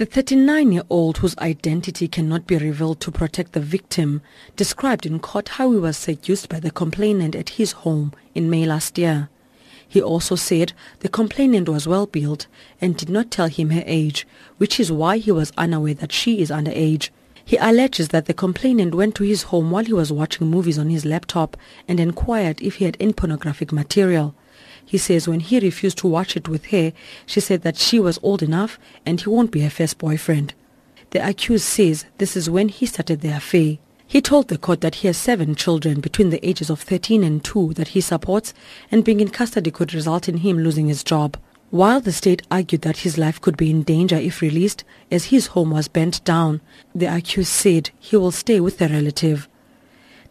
The 39-year-old whose identity cannot be revealed to protect the victim described in court how he was seduced by the complainant at his home in May last year. He also said the complainant was well built and did not tell him her age, which is why he was unaware that she is underage. He alleges that the complainant went to his home while he was watching movies on his laptop and inquired if he had any pornographic material. He says when he refused to watch it with her, she said that she was old enough and he won't be her first boyfriend. The accused says this is when he started the affair. He told the court that he has seven children between the ages of 13 and 2 that he supports and being in custody could result in him losing his job. While the state argued that his life could be in danger if released as his home was burnt down, the accused said he will stay with the relative.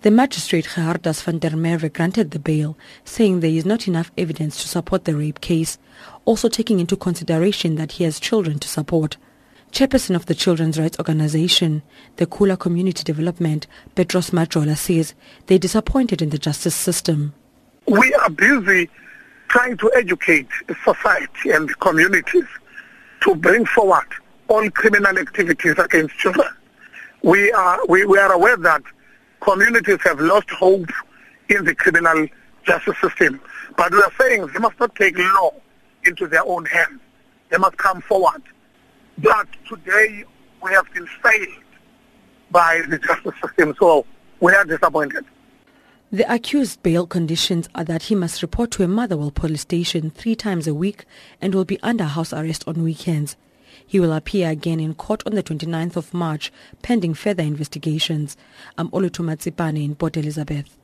The magistrate Gerhardus van der Merwe granted the bail, saying there is not enough evidence to support the rape case, also taking into consideration that he has children to support. Chairperson of the children's rights organization, the Khula Community Development, Petros Majola says they're disappointed in the justice system. We are busy trying to educate society and communities to bring forward all criminal activities against children. We are, we, we are aware that communities have lost hope in the criminal justice system. But we are saying they must not take law into their own hands. They must come forward. But today we have been failed by the justice system, so we are disappointed. The accused bail conditions are that he must report to a Motherwell police station three times a week and will be under house arrest on weekends. He will appear again in court on the 29th of March pending further investigations. I'm Olutumatsipane in Port Elizabeth.